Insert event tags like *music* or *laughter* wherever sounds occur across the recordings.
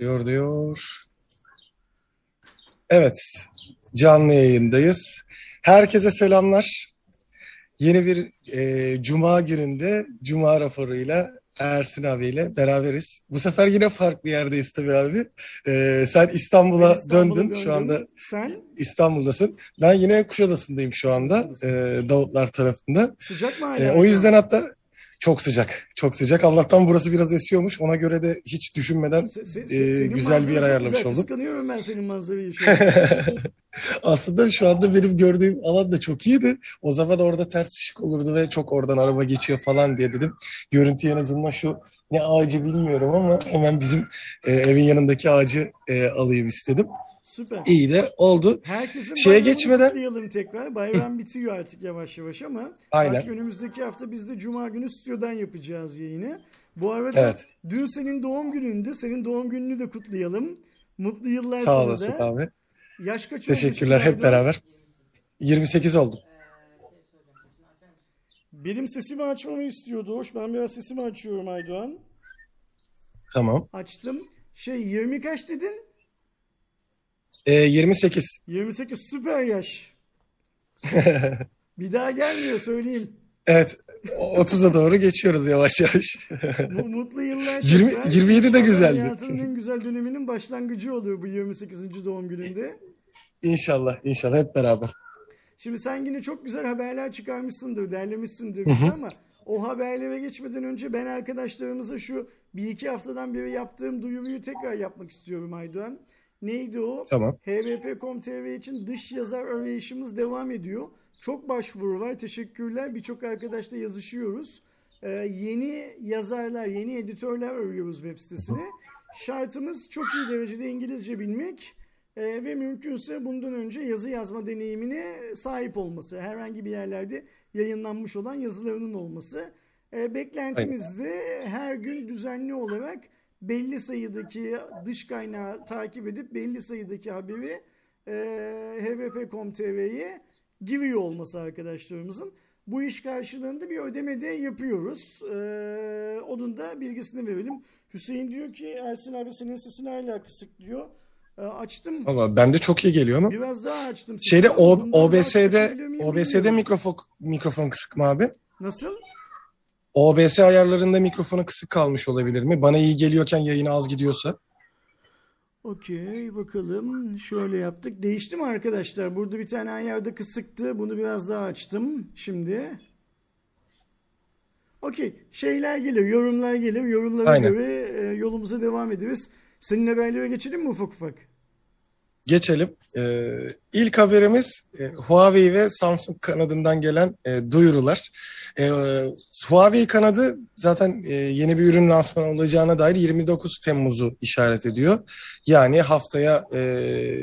Diyor diyor. Evet, canlı yayındayız. Herkese selamlar. Yeni bir e, Cuma gününde Cuma raporuyla Ersin abiyle beraberiz. Bu sefer yine farklı yerdeyiz tabii abi. E, sen İstanbul'a Ben İstanbul'a döndün. Şu döndüm. anda Sen İstanbul'dasın. Ben yine Kuşadası'ndayım şu anda. Kuşadası'ndasın. E, Davutlar tarafında. sıcak mı E, hala? o yüzden hatta çok sıcak. Çok sıcak. Allah'tan burası biraz esiyormuş. Ona göre de hiç düşünmeden Se- se- e, se- güzel bir yer ayarlamış güzel. oldum. Kıskanıyorum ben senin manzarayı şu an. *laughs* Aslında şu anda benim gördüğüm alan da çok iyiydi. O zaman orada ters ışık olurdu ve çok oradan araba geçiyor falan diye dedim. Görüntü en azından şu ne ağacı bilmiyorum ama hemen bizim e, evin yanındaki ağacı e, alayım istedim. Süper. İyi de oldu. Herkesin Şeye geçmeden- kutlayalım tekrar. Bayram bitiyor artık yavaş yavaş ama Aynen. artık önümüzdeki hafta biz de Cuma günü stüdyodan yapacağız yayını. Bu arada Evet. dün senin doğum günündü. Senin doğum gününü de kutlayalım. Mutlu yıllar Sağ sana olasın da. abi. Yaş kaç Teşekkürler hep beraber. 28 oldum. Benim sesimi açmamı istiyordu. Hoş ben biraz sesimi açıyorum Aydoğan. Tamam. Açtım. Şey 20 kaç dedin? E, 28. 28 süper yaş. *laughs* Bir daha gelmiyor söyleyeyim. Evet. 30'a doğru geçiyoruz yavaş yavaş. Bu mutlu yıllar 20 tekrar. 27 de güzeldi. Hayatının en güzel döneminin başlangıcı oluyor bu 28. doğum gününde. İnşallah, inşallah hep beraber. Şimdi sen yine çok güzel haberler çıkarmışsındır, derlemişsindir bize ama o haberlere geçmeden önce ben arkadaşlarımıza şu bir iki haftadan beri yaptığım duyuruyu tekrar yapmak istiyorum Aydoğan. Neydi o? Tamam. HVP.com.tr için dış yazar arayışımız devam ediyor. Çok başvuru var. Teşekkürler. Birçok arkadaşla yazışıyoruz. Ee, yeni yazarlar, yeni editörler arıyoruz web sitesine. Şartımız çok iyi derecede İngilizce bilmek ee, ve mümkünse bundan önce yazı yazma deneyimine sahip olması. Herhangi bir yerlerde yayınlanmış olan yazılarının olması. Ee, beklentimiz de her gün düzenli olarak belli sayıdaki dış kaynağı takip edip belli sayıdaki haberi e, hvp.com.tr'ye giriyor olması arkadaşlarımızın. Bu iş karşılığında bir ödeme de yapıyoruz. Ee, onun da bilgisini verelim. Hüseyin diyor ki Ersin abi senin sesin hala kısık diyor. Ee, açtım. Valla bende çok iyi geliyor ama. Biraz daha açtım. Şeyde O- OBS'de OBS'de mikrofon mikrofon kısık mı abi? Nasıl? OBS ayarlarında mikrofonu kısık kalmış olabilir mi? Bana iyi geliyorken yayın az gidiyorsa. Okey bakalım. Şöyle yaptık. Değişti mi arkadaşlar? Burada bir tane ayarda kısıktı. Bunu biraz daha açtım. Şimdi. Okey. Şeyler gelir, yorumlar gelir. Yorumlara Aynen. göre e, yolumuza devam ederiz. Senin haberlere geçelim mi ufak ufak? Geçelim. Ee, ilk haberimiz e, Huawei ve Samsung kanadından gelen e, duyurular. E, Huawei kanadı zaten e, yeni bir ürün lansmanı olacağına dair 29 Temmuz'u işaret ediyor. Yani haftaya e,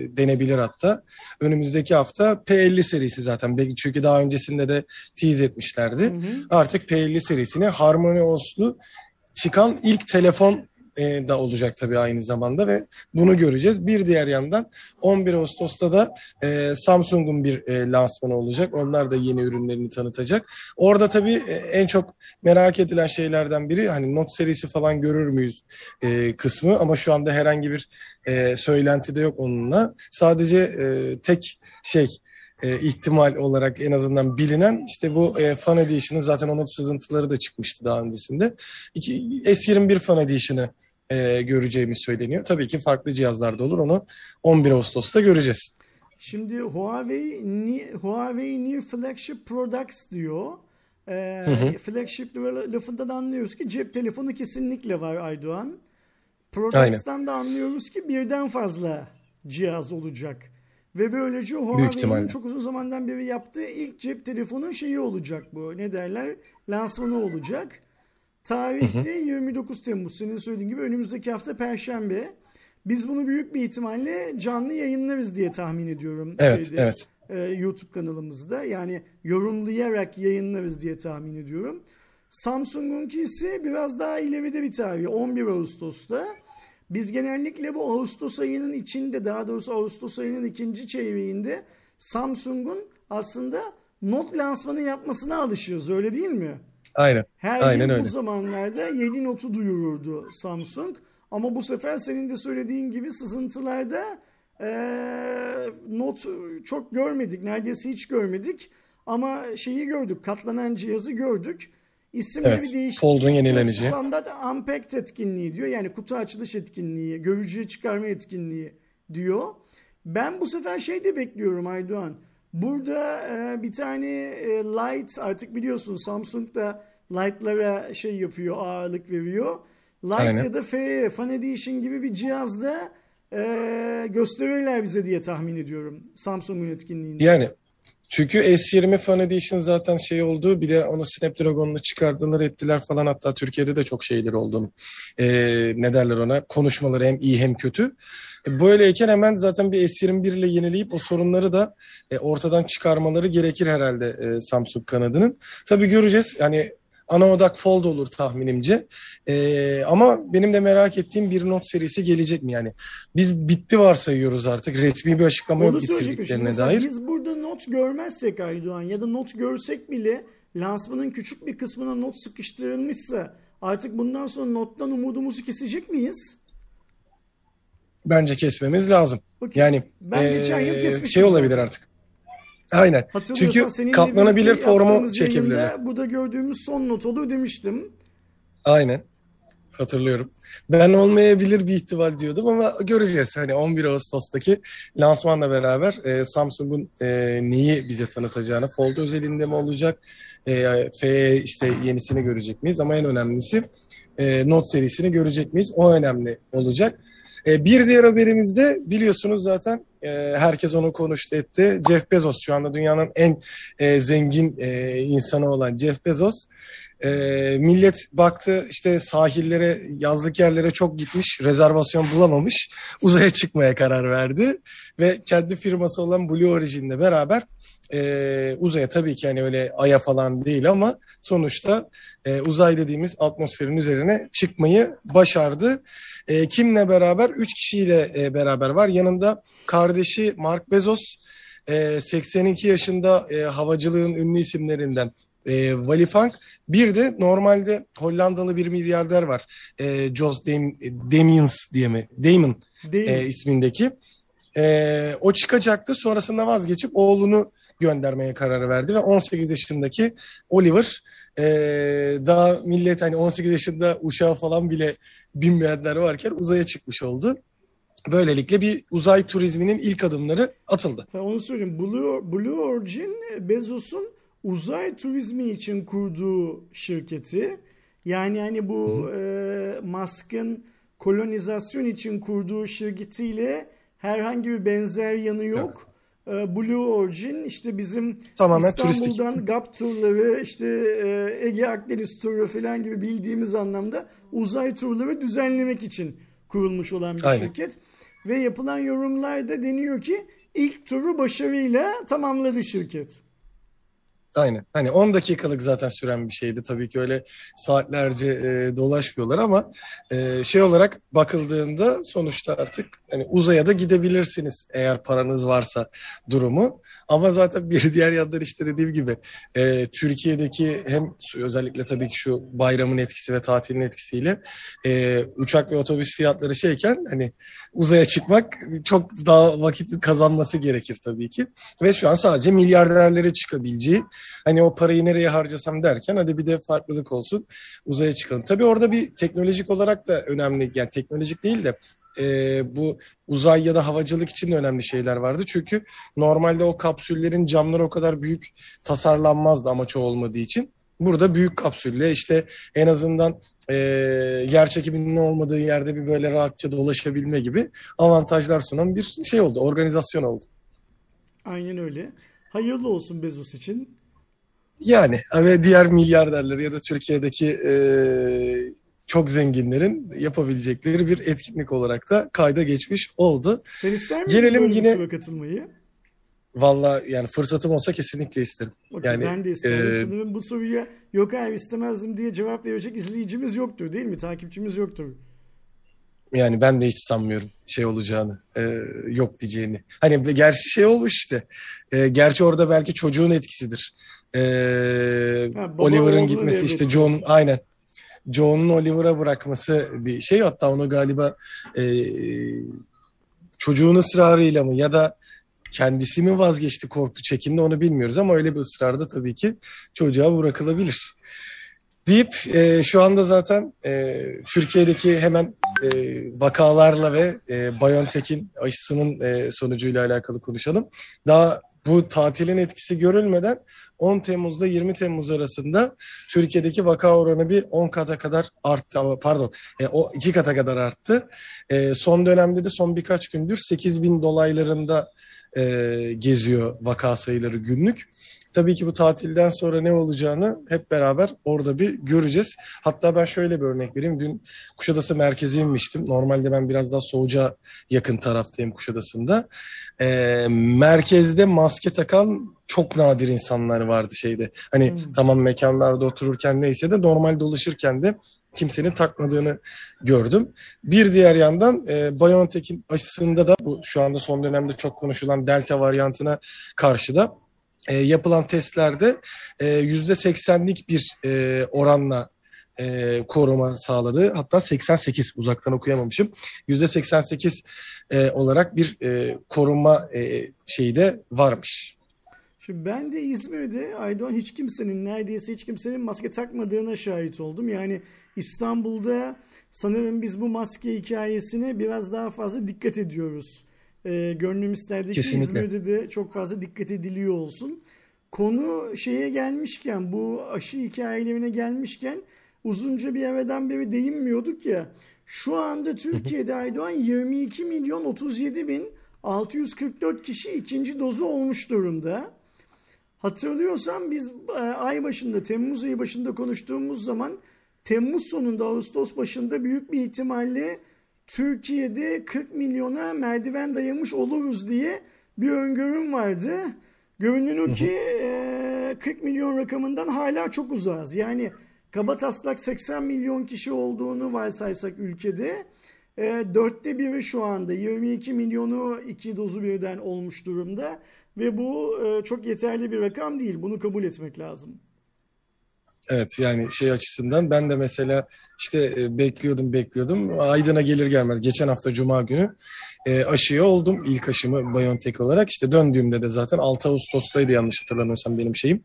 denebilir hatta. Önümüzdeki hafta P50 serisi zaten. Çünkü daha öncesinde de tease etmişlerdi. Hı hı. Artık P50 serisini HarmonyOS'lu çıkan ilk telefon e, da olacak tabii aynı zamanda ve bunu göreceğiz. Bir diğer yandan 11 Ağustos'ta da e, Samsung'un bir e, lansmanı olacak. Onlar da yeni ürünlerini tanıtacak. Orada tabii e, en çok merak edilen şeylerden biri hani Note serisi falan görür müyüz e, kısmı ama şu anda herhangi bir e, söylenti de yok onunla. Sadece e, tek şey e, ihtimal olarak en azından bilinen işte bu e, Fan Edition'ın zaten onun sızıntıları da çıkmıştı daha öncesinde. İki, S21 Fan Edition'ı e, göreceğimiz söyleniyor. Tabii ki farklı cihazlarda olur. Onu 11 Ağustos'ta göreceğiz. Şimdi Huawei Ni- Huawei New Flagship Products diyor. Ee, hı. flagship lafından da anlıyoruz ki cep telefonu kesinlikle var Aydoğan. Products'tan da anlıyoruz ki birden fazla cihaz olacak. Ve böylece Huawei'nin çok uzun zamandan beri yaptığı ilk cep telefonun şeyi olacak bu. Ne derler? Lansmanı olacak. Tarihte 29 Temmuz. Senin söylediğin gibi önümüzdeki hafta Perşembe. Biz bunu büyük bir ihtimalle canlı yayınlarız diye tahmin ediyorum. Evet, şeyde, evet. e, YouTube kanalımızda. Yani yorumlayarak yayınlarız diye tahmin ediyorum. Samsung'unki ise biraz daha ileride bir tarih. 11 Ağustos'ta. Biz genellikle bu Ağustos ayının içinde daha doğrusu Ağustos ayının ikinci çeyreğinde Samsung'un aslında not lansmanı yapmasına alışıyoruz öyle değil mi? Aynen. Her Aynen yıl öyle. bu zamanlarda yeni notu duyururdu Samsung. Ama bu sefer senin de söylediğin gibi sızıntılarda e, not çok görmedik. Neredeyse hiç görmedik. Ama şeyi gördük. Katlanan cihazı gördük. İsimde Evet, değişiklik. Fold'un yenilenici. Standart Unpacked etkinliği diyor. Yani kutu açılış etkinliği, görücüye çıkarma etkinliği diyor. Ben bu sefer şey de bekliyorum Aydoğan. Burada e, bir tane e, light artık biliyorsun Samsung da light'lara şey yapıyor, ağırlık veriyor. Light Aynen. ya da FE, Fan Edition gibi bir cihazda e, gösterirler bize diye tahmin ediyorum Samsung'un etkinliğinde. Yani çünkü S20 Fan Edition zaten şey oldu. Bir de onu Snapdragon'la çıkardılar ettiler falan. Hatta Türkiye'de de çok şeyler oldu. Ee, ne derler ona? Konuşmaları hem iyi hem kötü. E, Böyleyken hemen zaten bir S21 ile yenileyip o sorunları da e, ortadan çıkarmaları gerekir herhalde e, Samsung kanadının. Tabii göreceğiz. Yani ana odak Fold olur tahminimce. E, ama benim de merak ettiğim bir Note serisi gelecek mi? Yani biz bitti varsayıyoruz artık. Resmi bir açıklama yok bitirdiklerine dair. biz burada not görmezsek Aydoğan ya da not görsek bile lansmanın küçük bir kısmına not sıkıştırılmışsa artık bundan sonra nottan umudumuzu kesecek miyiz? Bence kesmemiz lazım. Okey. Yani Ben geçen yıl kesmiştim şey olabilir zaten. artık. Aynen. Çünkü katlanabilir formu çekebilirler. yayında Bu da gördüğümüz son not olur demiştim. Aynen. Hatırlıyorum. Ben olmayabilir bir ihtimal diyordum ama göreceğiz. Hani 11 Ağustos'taki lansmanla beraber e, Samsung'un e, neyi bize tanıtacağını, Fold özelinde mi olacak, e, FE işte yenisini görecek miyiz? Ama en önemlisi e, Note serisini görecek miyiz? O önemli olacak. E, bir diğer haberimizde biliyorsunuz zaten e, herkes onu konuştu etti. Jeff Bezos şu anda dünyanın en e, zengin insanı olan Jeff Bezos. Millet baktı işte sahillere, yazlık yerlere çok gitmiş, rezervasyon bulamamış. Uzaya çıkmaya karar verdi ve kendi firması olan Blue Origin'le beraber e, uzaya tabii ki hani öyle aya falan değil ama sonuçta e, uzay dediğimiz atmosferin üzerine çıkmayı başardı. E, kimle beraber? Üç kişiyle e, beraber var. Yanında kardeşi Mark Bezos, e, 82 yaşında e, havacılığın ünlü isimlerinden e, Funk. Bir de normalde Hollandalı bir milyarder var. E, Jos Dem Demians diye mi? Damon e, mi? ismindeki. E, o çıkacaktı. Sonrasında vazgeçip oğlunu göndermeye karar verdi ve 18 yaşındaki Oliver e, daha millet hani 18 yaşında uşağı falan bile binmeyenler varken uzaya çıkmış oldu. Böylelikle bir uzay turizminin ilk adımları atıldı. Ha, onu söyleyeyim. Blue, Blue Origin Bezos'un uzay turizmi için kurduğu şirketi. Yani hani bu e, Musk'ın kolonizasyon için kurduğu şirketiyle herhangi bir benzer yanı yok. E, Blue Origin işte bizim Tamamen turistik. İstanbul'dan GAP turları işte e, Ege Akdeniz turu falan gibi bildiğimiz anlamda uzay turları düzenlemek için kurulmuş olan bir Aynen. şirket. Ve yapılan yorumlarda deniyor ki ilk turu başarıyla tamamladı şirket. Aynen. Hani 10 dakikalık zaten süren bir şeydi. Tabii ki öyle saatlerce e, dolaşmıyorlar ama e, şey olarak bakıldığında sonuçta artık hani uzaya da gidebilirsiniz eğer paranız varsa durumu. Ama zaten bir diğer yandan işte dediğim gibi e, Türkiye'deki hem özellikle tabii ki şu bayramın etkisi ve tatilin etkisiyle e, uçak ve otobüs fiyatları şeyken hani uzaya çıkmak çok daha vakit kazanması gerekir tabii ki. Ve şu an sadece milyarderlere çıkabileceği hani o parayı nereye harcasam derken hadi bir de farklılık olsun uzaya çıkalım. Tabii orada bir teknolojik olarak da önemli yani teknolojik değil de e, bu uzay ya da havacılık için de önemli şeyler vardı. Çünkü normalde o kapsüllerin camları o kadar büyük tasarlanmazdı amaç olmadığı için. Burada büyük kapsülle işte en azından e, yer çekiminin olmadığı yerde bir böyle rahatça dolaşabilme gibi avantajlar sunan bir şey oldu, organizasyon oldu. Aynen öyle. Hayırlı olsun Bezos için. Yani ve diğer milyarderler ya da Türkiye'deki e, çok zenginlerin yapabilecekleri bir etkinlik olarak da kayda geçmiş oldu. Sen ister miydin Gelelim yine- katılmayı? Valla yani fırsatım olsa kesinlikle isterim. Okey, Yani, ben de isterim. e, Sanırım bu soruya yok hayır istemezdim diye cevap verecek izleyicimiz yoktur değil mi? Takipçimiz yoktur. Yani ben de hiç sanmıyorum şey olacağını, e, yok diyeceğini. Hani gerçi şey olmuş işte. E, gerçi orada belki çocuğun etkisidir. E, Oliver'ın gitmesi işte. John aynen. Joe'nun Oliver'a bırakması bir şey. Hatta onu galiba e, çocuğun ısrarıyla mı ya da kendisi mi vazgeçti korktu çekindi onu bilmiyoruz ama öyle bir ısrarda tabii ki çocuğa bırakılabilir. Deyip e, şu anda zaten e, Türkiye'deki hemen e, vakalarla ve e, BioNTech'in aşısının e, sonucuyla alakalı konuşalım. Daha bu tatilin etkisi görülmeden 10 Temmuz'da 20 Temmuz arasında Türkiye'deki vaka oranı bir 10 kata kadar arttı. Pardon, e, o 2 kata kadar arttı. E, son dönemde de son birkaç gündür 8 bin dolaylarında e, geziyor vaka sayıları günlük. Tabii ki bu tatilden sonra ne olacağını hep beraber orada bir göreceğiz. Hatta ben şöyle bir örnek vereyim. Dün Kuşadası merkezi inmiştim. Normalde ben biraz daha Soğuca yakın taraftayım Kuşadası'nda. Ee, merkezde maske takan çok nadir insanlar vardı şeyde. Hani hmm. tamam mekanlarda otururken neyse de normal dolaşırken de kimsenin takmadığını gördüm. Bir diğer yandan e, BioNTech'in aşısında da bu şu anda son dönemde çok konuşulan Delta varyantına karşı da e, yapılan testlerde yüzde seksenlik bir e, oranla e, koruma sağladı. Hatta 88 uzaktan okuyamamışım. Yüzde 88 e, olarak bir e, koruma e, şeyi de varmış. Şimdi ben de İzmir'de Aydoğan hiç kimsenin neredeyse hiç kimsenin maske takmadığına şahit oldum. Yani İstanbul'da sanırım biz bu maske hikayesine biraz daha fazla dikkat ediyoruz. E, gönlüm isterdi ki İzmir'de de çok fazla dikkat ediliyor olsun. Konu şeye gelmişken bu aşı hikayelerine gelmişken uzunca bir evden beri değinmiyorduk ya. Şu anda Türkiye'de Aydoğan 22 milyon 37 bin 644 kişi ikinci dozu olmuş durumda. Hatırlıyorsam biz e, ay başında Temmuz ayı başında konuştuğumuz zaman Temmuz sonunda Ağustos başında büyük bir ihtimalle Türkiye'de 40 milyona merdiven dayamış oluruz diye bir öngörüm vardı. Görünen ki e, 40 milyon rakamından hala çok uzağız. Yani kaba taslak 80 milyon kişi olduğunu varsaysak ülkede e, dörtte biri şu anda 22 milyonu iki dozu birden olmuş durumda. Ve bu e, çok yeterli bir rakam değil. Bunu kabul etmek lazım. Evet yani şey açısından ben de mesela işte e, bekliyordum bekliyordum. Aydın'a gelir gelmez geçen hafta Cuma günü e, aşıya oldum. ilk aşımı BioNTech olarak. işte döndüğümde de zaten 6 Ağustos'taydı yanlış hatırlamıyorsam benim şeyim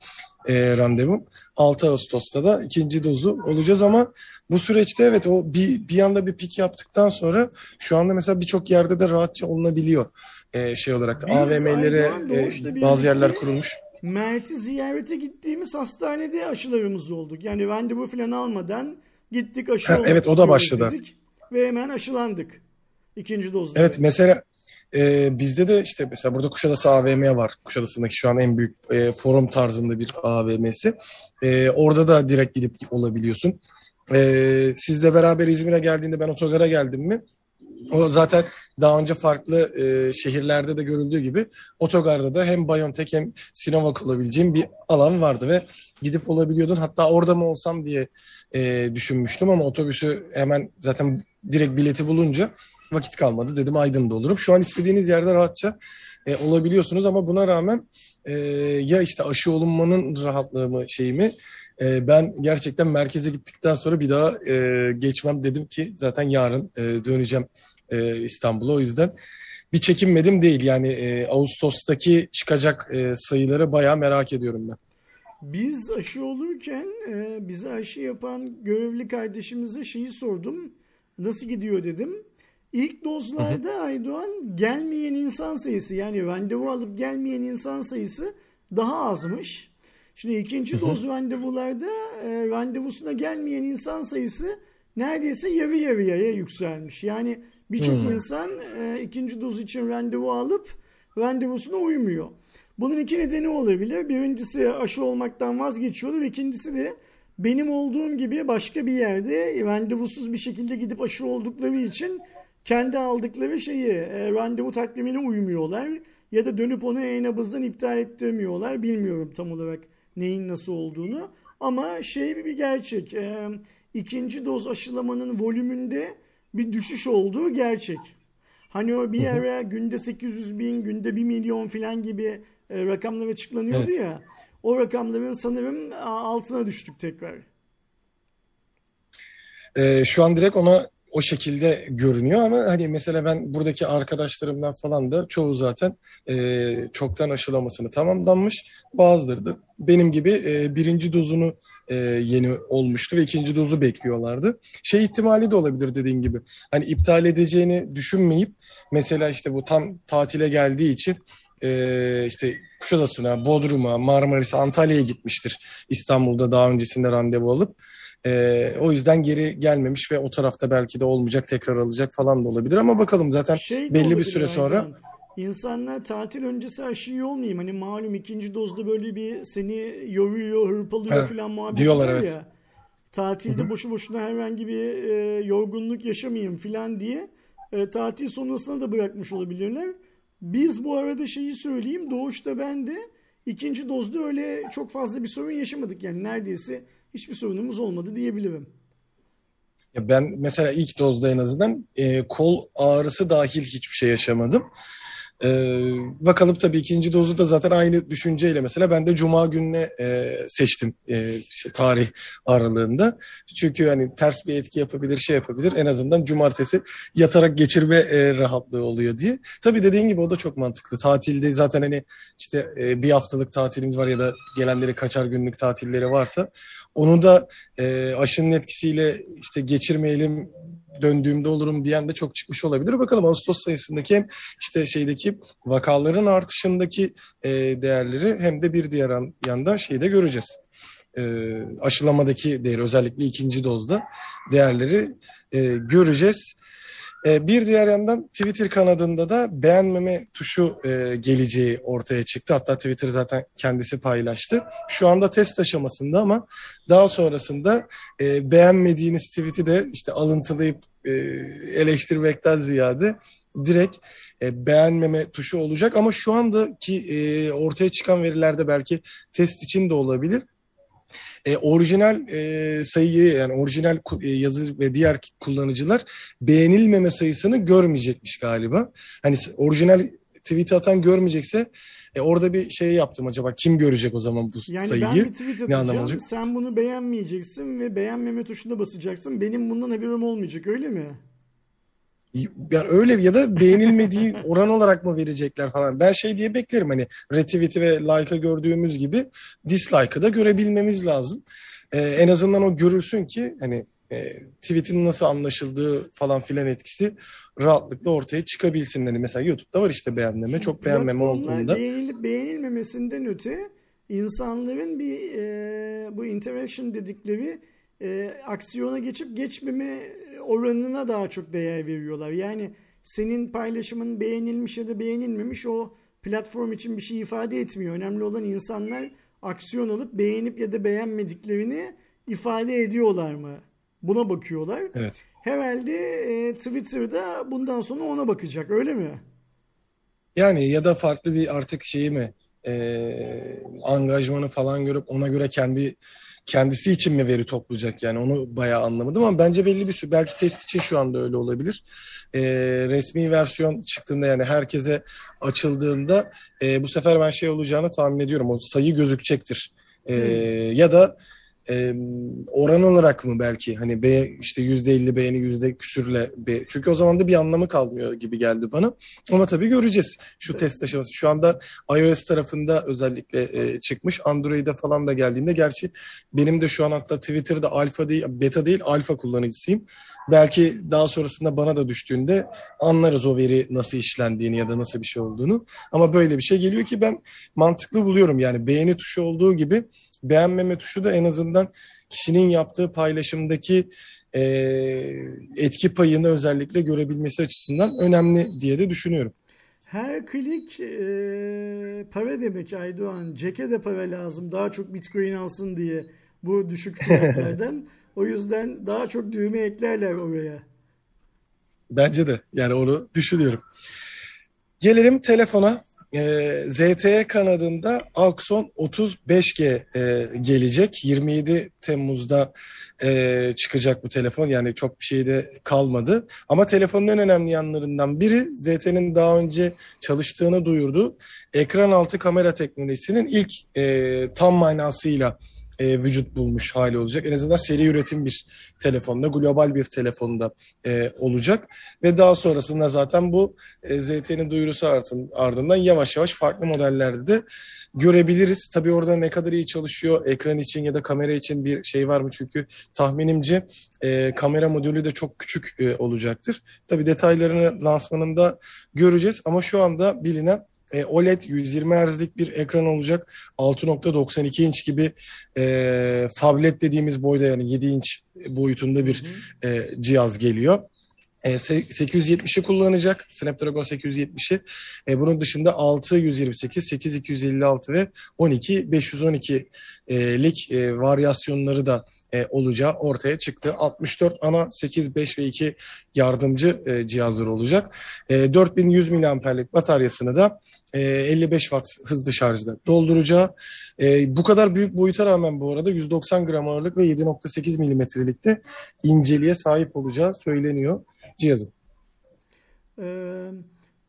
e, randevum. 6 Ağustos'ta da ikinci dozu olacağız ama bu süreçte evet o bir, bir anda bir pik yaptıktan sonra şu anda mesela birçok yerde de rahatça olunabiliyor e, şey olarak da AVM'lere e, bazı yerler kurulmuş. Mert'i ziyarete gittiğimiz hastanede aşılarımız olduk. Yani randevu falan almadan gittik aşı ha, Evet o da başladı dedik Ve hemen aşılandık. İkinci dozda. Evet mesela e, bizde de işte mesela burada Kuşadası AVM var. Kuşadası'ndaki şu an en büyük e, forum tarzında bir AVM'si. E, orada da direkt gidip olabiliyorsun. E, sizle beraber İzmir'e geldiğinde ben otogara geldim mi? O zaten daha önce farklı e, şehirlerde de görüldüğü gibi otogarda da hem BioNTech hem Sinovac olabileceğim bir alan vardı ve gidip olabiliyordun. Hatta orada mı olsam diye e, düşünmüştüm ama otobüsü hemen zaten direkt bileti bulunca vakit kalmadı. Dedim Aydın'da olurum. Şu an istediğiniz yerde rahatça e, olabiliyorsunuz ama buna rağmen e, ya işte aşı olunmanın rahatlığı mı şeyi mi e, ben gerçekten merkeze gittikten sonra bir daha e, geçmem dedim ki zaten yarın e, döneceğim e, İstanbul'a. O yüzden bir çekinmedim değil. Yani e, Ağustos'taki çıkacak e, sayıları bayağı merak ediyorum ben. Biz aşı olurken e, bize aşı yapan görevli kardeşimize şeyi sordum. Nasıl gidiyor dedim. İlk dozlarda Aydoğan gelmeyen insan sayısı yani randevu alıp gelmeyen insan sayısı daha azmış. Şimdi ikinci doz randevularda e, randevusuna gelmeyen insan sayısı neredeyse yarı yarıya yükselmiş. Yani birçok hmm. insan e, ikinci doz için randevu alıp randevusuna uymuyor. Bunun iki nedeni olabilir. Birincisi aşı olmaktan vazgeçiyorlar. İkincisi de benim olduğum gibi başka bir yerde randevusuz bir şekilde gidip aşı oldukları için kendi aldıkları şeyi e, randevu takvimine uymuyorlar ya da dönüp onu e-nabızdan iptal ettirmiyorlar. Bilmiyorum tam olarak neyin nasıl olduğunu. Ama şey bir gerçek. E, ikinci doz aşılamanın volümünde bir düşüş olduğu gerçek. Hani o bir ara günde 800 bin, günde 1 milyon falan gibi e, rakamlar açıklanıyordu evet. ya. O rakamların sanırım altına düştük tekrar. Ee, şu an direkt ona o şekilde görünüyor ama hani mesela ben buradaki arkadaşlarımdan falan da çoğu zaten e, çoktan aşılamasını tamamlanmış. Bazıları da benim gibi e, birinci dozunu e, yeni olmuştu ve ikinci dozu bekliyorlardı. Şey ihtimali de olabilir dediğin gibi. Hani iptal edeceğini düşünmeyip mesela işte bu tam tatile geldiği için e, işte Kuşadası'na, Bodrum'a, Marmaris'e, Antalya'ya gitmiştir. İstanbul'da daha öncesinde randevu alıp. E, o yüzden geri gelmemiş ve o tarafta belki de olmayacak tekrar alacak falan da olabilir ama bakalım zaten Şey belli bir süre sonra Aydan. İnsanlar tatil öncesi aşıyı olmayayım. Hani malum ikinci dozda böyle bir seni yoruyor, hırpalıyor Evet, falan muhabbeti diyorlar, evet. ya. Tatilde boşu boşuna herhangi bir e, yorgunluk yaşamayayım falan diye e, tatil sonrasına da bırakmış olabilirler. Biz bu arada şeyi söyleyeyim. Doğuşta ben de ikinci dozda öyle çok fazla bir sorun yaşamadık. Yani neredeyse hiçbir sorunumuz olmadı diyebilirim. Ya Ben mesela ilk dozda en azından e, kol ağrısı dahil hiçbir şey yaşamadım. E, bakalım tabii ikinci dozu da zaten aynı düşünceyle mesela ben de Cuma gününe e, seçtim e, şey, tarih aralığında. Çünkü hani ters bir etki yapabilir, şey yapabilir. En azından cumartesi yatarak geçirme e, rahatlığı oluyor diye. Tabii dediğin gibi o da çok mantıklı. Tatilde zaten hani işte e, bir haftalık tatilimiz var ya da gelenleri kaçar günlük tatilleri varsa onu da e, aşının etkisiyle işte geçirmeyelim döndüğümde olurum diyen de çok çıkmış olabilir. Bakalım Ağustos sayısındaki hem işte şeydeki vakaların artışındaki e, değerleri hem de bir diğer yan- yandan şeyi de göreceğiz. E, aşılamadaki değeri özellikle ikinci dozda değerleri e, göreceğiz. E, bir diğer yandan Twitter kanadında da beğenmeme tuşu e, geleceği ortaya çıktı. Hatta Twitter zaten kendisi paylaştı. Şu anda test aşamasında ama daha sonrasında e, beğenmediğiniz tweet'i de işte alıntılayıp e, eleştirmekten ziyade direkt e, beğenmeme tuşu olacak. Ama şu andaki e, ortaya çıkan verilerde belki test için de olabilir. E, orijinal e, sayıyı yani orijinal e, yazı ve diğer kullanıcılar beğenilmeme sayısını görmeyecekmiş galiba. Hani orijinal tweet atan görmeyecekse e, orada bir şey yaptım acaba kim görecek o zaman bu Yani sayıyı? ben bir tweet atacağım. Sen bunu beğenmeyeceksin ve beğenmeme tuşuna basacaksın. Benim bundan haberim olmayacak öyle mi? Yani öyle ya da beğenilmediği *laughs* oran olarak mı verecekler falan. Ben şey diye beklerim hani retweet'i ve like'ı gördüğümüz gibi dislike'ı da görebilmemiz lazım. Ee, en azından o görülsün ki hani e, tweet'in nasıl anlaşıldığı falan filan etkisi rahatlıkla ortaya çıkabilsin. Hani mesela YouTube'da var işte beğenmeme, çok beğenmeme olduğunda. beğenilip beğenilmemesinden öte insanların bir e, bu interaction dedikleri e, aksiyona geçip geçmeme oranına daha çok değer veriyorlar. Yani senin paylaşımın beğenilmiş ya da beğenilmemiş o platform için bir şey ifade etmiyor. Önemli olan insanlar aksiyon alıp beğenip ya da beğenmediklerini ifade ediyorlar mı? Buna bakıyorlar. Evet. Herhalde e, Twitter'da bundan sonra ona bakacak öyle mi? Yani ya da farklı bir artık şeyi mi e, angajmanı falan görüp ona göre kendi kendisi için mi veri toplayacak yani onu bayağı anlamadım ama bence belli bir süre belki test için şu anda öyle olabilir. E, resmi versiyon çıktığında yani herkese açıldığında e, bu sefer ben şey olacağını tahmin ediyorum o sayı gözükecektir. E, ya da e, oran olarak mı belki hani be, işte yüzde elli beğeni yüzde küsürle be, çünkü o zaman da bir anlamı kalmıyor gibi geldi bana. Ama tabii göreceğiz şu test aşaması. Şu anda iOS tarafında özellikle e, çıkmış. Android'e falan da geldiğinde gerçi benim de şu an hatta Twitter'da alfa değil, beta değil alfa kullanıcısıyım. Belki daha sonrasında bana da düştüğünde anlarız o veri nasıl işlendiğini ya da nasıl bir şey olduğunu. Ama böyle bir şey geliyor ki ben mantıklı buluyorum. Yani beğeni tuşu olduğu gibi beğenmeme tuşu da en azından kişinin yaptığı paylaşımdaki e, etki payını özellikle görebilmesi açısından önemli diye de düşünüyorum. Her klik e, para demek Aydoğan. Jack'e de para lazım. Daha çok Bitcoin alsın diye bu düşük *laughs* fiyatlardan. o yüzden daha çok düğme eklerler oraya. Bence de yani onu düşünüyorum. Gelelim telefona. Ee, ZTE kanadında Axon 35G e, gelecek. 27 Temmuz'da e, çıkacak bu telefon. Yani çok bir şey de kalmadı. Ama telefonun en önemli yanlarından biri ZTE'nin daha önce çalıştığını duyurdu. Ekran altı kamera teknolojisinin ilk e, tam manasıyla e, vücut bulmuş hali olacak. En azından seri üretim bir telefonda, global bir telefonda e, olacak. Ve daha sonrasında zaten bu e, ZTE'nin duyurusu ardın- ardından yavaş yavaş farklı modellerde de görebiliriz. Tabii orada ne kadar iyi çalışıyor, ekran için ya da kamera için bir şey var mı? Çünkü tahminimce e, kamera modülü de çok küçük e, olacaktır. Tabii detaylarını lansmanında göreceğiz ama şu anda bilinen e, OLED 120 Hz'lik bir ekran olacak. 6.92 inç gibi e, tablet dediğimiz boyda yani 7 inç boyutunda bir e, cihaz geliyor. E, se- 870'i kullanacak. Snapdragon 870'i. E, bunun dışında 6 128, 8 256 ve 12 512'lik e, varyasyonları da e, olacağı ortaya çıktı. 64 ana 8, 5 ve 2 yardımcı e, cihazları olacak. E, 4100 miliamperlik bataryasını da e, 55 watt hızlı şarjda dolduracağı. E, bu kadar büyük boyuta rağmen bu arada 190 gram ağırlık ve 7.8 milimetrelik de inceliğe sahip olacağı söyleniyor cihazın. Ee,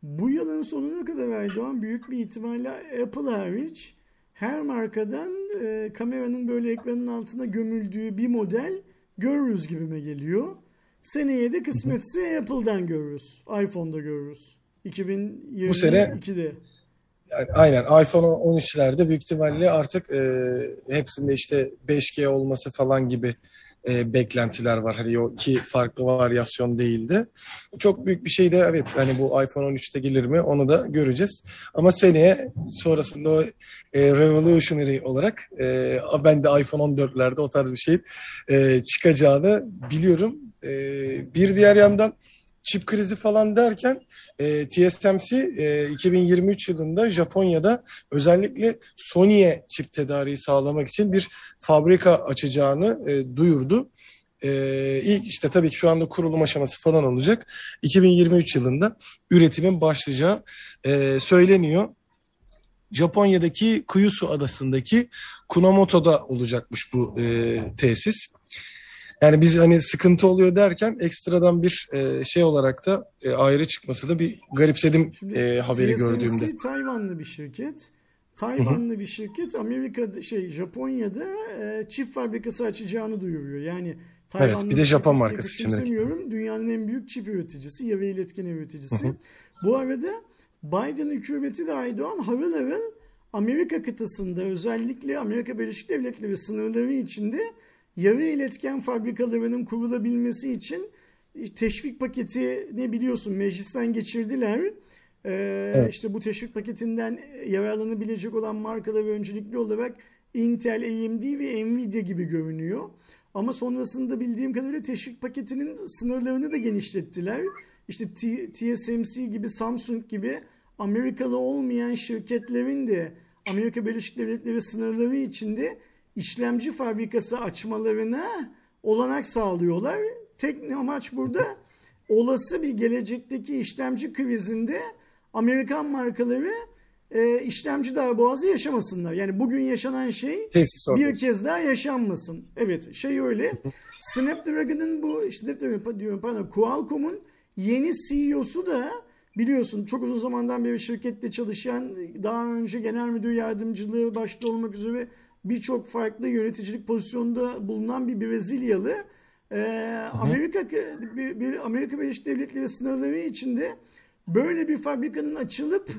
bu yılın sonuna kadar Erdoğan büyük bir ihtimalle Apple hariç her markadan e, kameranın böyle ekranın altına gömüldüğü bir model görürüz gibime geliyor. Seneye de kısmetse Apple'dan görürüz. iPhone'da görürüz. 2022'de. Bu sene- aynen iPhone 13'lerde büyük ihtimalle artık e, hepsinde işte 5G olması falan gibi e, beklentiler var. Hani o iki farklı varyasyon değildi. Çok büyük bir şey de evet hani bu iPhone 13'te gelir mi onu da göreceğiz. Ama seneye sonrasında o e, revolutionary olarak e, ben de iPhone 14'lerde o tarz bir şey e, çıkacağını biliyorum. E, bir diğer yandan çip krizi falan derken e, TSMC e, 2023 yılında Japonya'da özellikle Sony'ye çip tedariği sağlamak için bir fabrika açacağını e, duyurdu. E, ilk işte tabii ki şu anda kurulum aşaması falan olacak. 2023 yılında üretimin başlayacağı e, söyleniyor. Japonya'daki Kyushu adasındaki Kunamoto'da olacakmış bu e, tesis. Yani biz hani sıkıntı oluyor derken ekstradan bir e, şey olarak da e, ayrı çıkması da bir garipsedim Şimdi e, haberi TSMC gördüğümde. Tayvanlı bir şirket. Tayvanlı bir şirket Amerika'da şey Japonya'da e, çift fabrikası açacağını duyuruyor. Yani Tayvanlı bir de Japon markası için. Dünyanın en büyük çip üreticisi, yarı iletken üreticisi. Bu arada Biden hükümeti de Aydoğan harıl harıl Amerika kıtasında özellikle Amerika Birleşik Devletleri sınırları içinde yarı iletken fabrikalarının kurulabilmesi için teşvik paketi ne biliyorsun meclisten geçirdiler. Ee, Evet. İşte bu teşvik paketinden yararlanabilecek olan markalar öncelikli olarak Intel, AMD ve Nvidia gibi görünüyor. Ama sonrasında bildiğim kadarıyla teşvik paketinin sınırlarını da genişlettiler. İşte T- TSMC gibi, Samsung gibi Amerikalı olmayan şirketlerin de Amerika Birleşik Devletleri sınırları içinde işlemci fabrikası açmalarına olanak sağlıyorlar. Tek amaç burada olası bir gelecekteki işlemci krizinde Amerikan markaları e, işlemci darboğazı yaşamasınlar. Yani bugün yaşanan şey Tesis bir ortası. kez daha yaşanmasın. Evet şey öyle. Snapdragon'ın bu Snapdragon diyorum pardon Qualcomm'un yeni CEO'su da biliyorsun çok uzun zamandan beri şirkette çalışan daha önce genel müdür yardımcılığı başta olmak üzere birçok farklı yöneticilik pozisyonunda bulunan bir Brezilyalı Ee, Amerika bir, bir Amerika Birleşik Devletleri sınırları içinde böyle bir fabrikanın açılıp